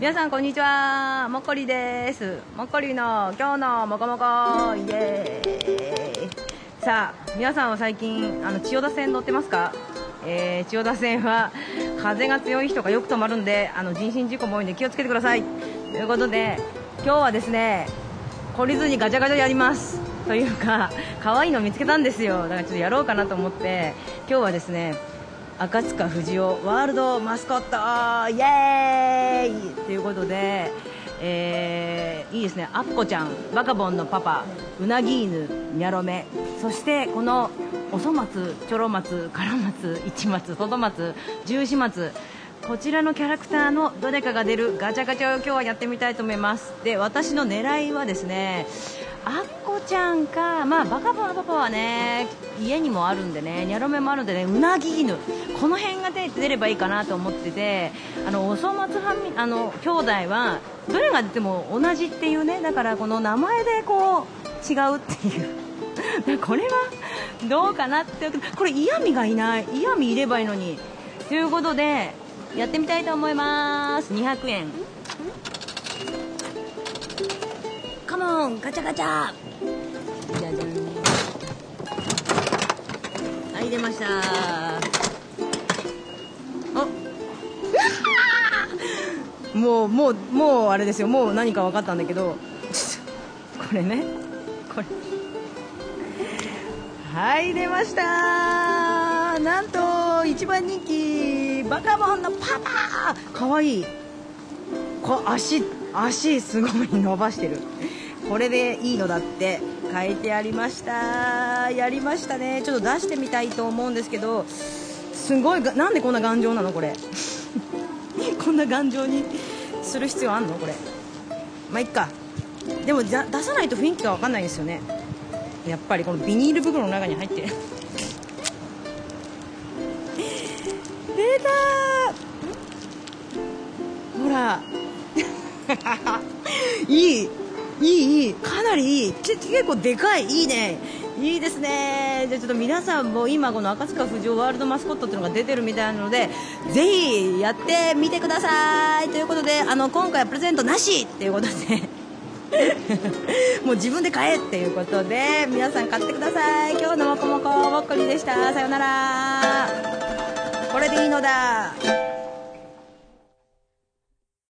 皆さんこんにちは。もっこりです。もっこりの今日のもこもこ。イエーイ。さあ皆さんは最近あの千代田線乗ってますか？えー、千代田線は風が強い人がよく止まるんであの人身事故も多いんで気をつけてください。ということで今日はですね懲りずにガチャガチャやります。というか可愛いの見つけたんですよ。だからちょっとやろうかなと思って今日はですね赤塚不二夫ワールドマスコットイエーイ。ことで、えー、いいですね。アッコちゃんバカボンのパパうなぎ犬ニャロメそしてこのおそ松ちょろ松から松市松外松十四松こちらのキャラクターのどれかが出るガチャガチャを今日はやってみたいと思います。で私の狙いはですねあっこちゃんか、まあ、バカボンパパはね家にもあるんでねニャロメもあるんでねうなぎ犬。この辺が出出ればいいかなと思っててあのおそ松はみあの兄弟はどれが出ても同じっていうねだからこの名前でこう違うっていう。これはどうかなってこれ嫌味がいない。嫌味いればいいのに。ということでやってみたいと思います。200円。カモンガチャガチャじゃじゃん。はい出ました。お もうもうもうあれですよ。もう何か分かったんだけど。これね。これ。はい出ました。なんと一番人気バカボンのパパかわいい。こ足足すごい伸ばしてる。これでいいのだって。書いてありました。やりましたね。ちょっと出してみたいと思うんですけどすごいなんでこんな頑丈なのこれ？こんな頑丈にする必要あんの？これ。まあいっか。でも出さないと雰囲気が分かんないですよね。やっぱりこのビニール袋の中に入って。るた。ほら。いい。いいいい。かなりいい。結構でかい。いいね。いいですね。じゃあちょっと皆さんも今この赤塚不二夫ワールドマスコットっていうのが出てるみたいなのでぜひやってみてください。ということであの今回はプレゼントなしっていうことで。もう自分で買えっていうことで皆さん買ってください。今日のもこもこもっこりでした。さようなら。れでいいのだ。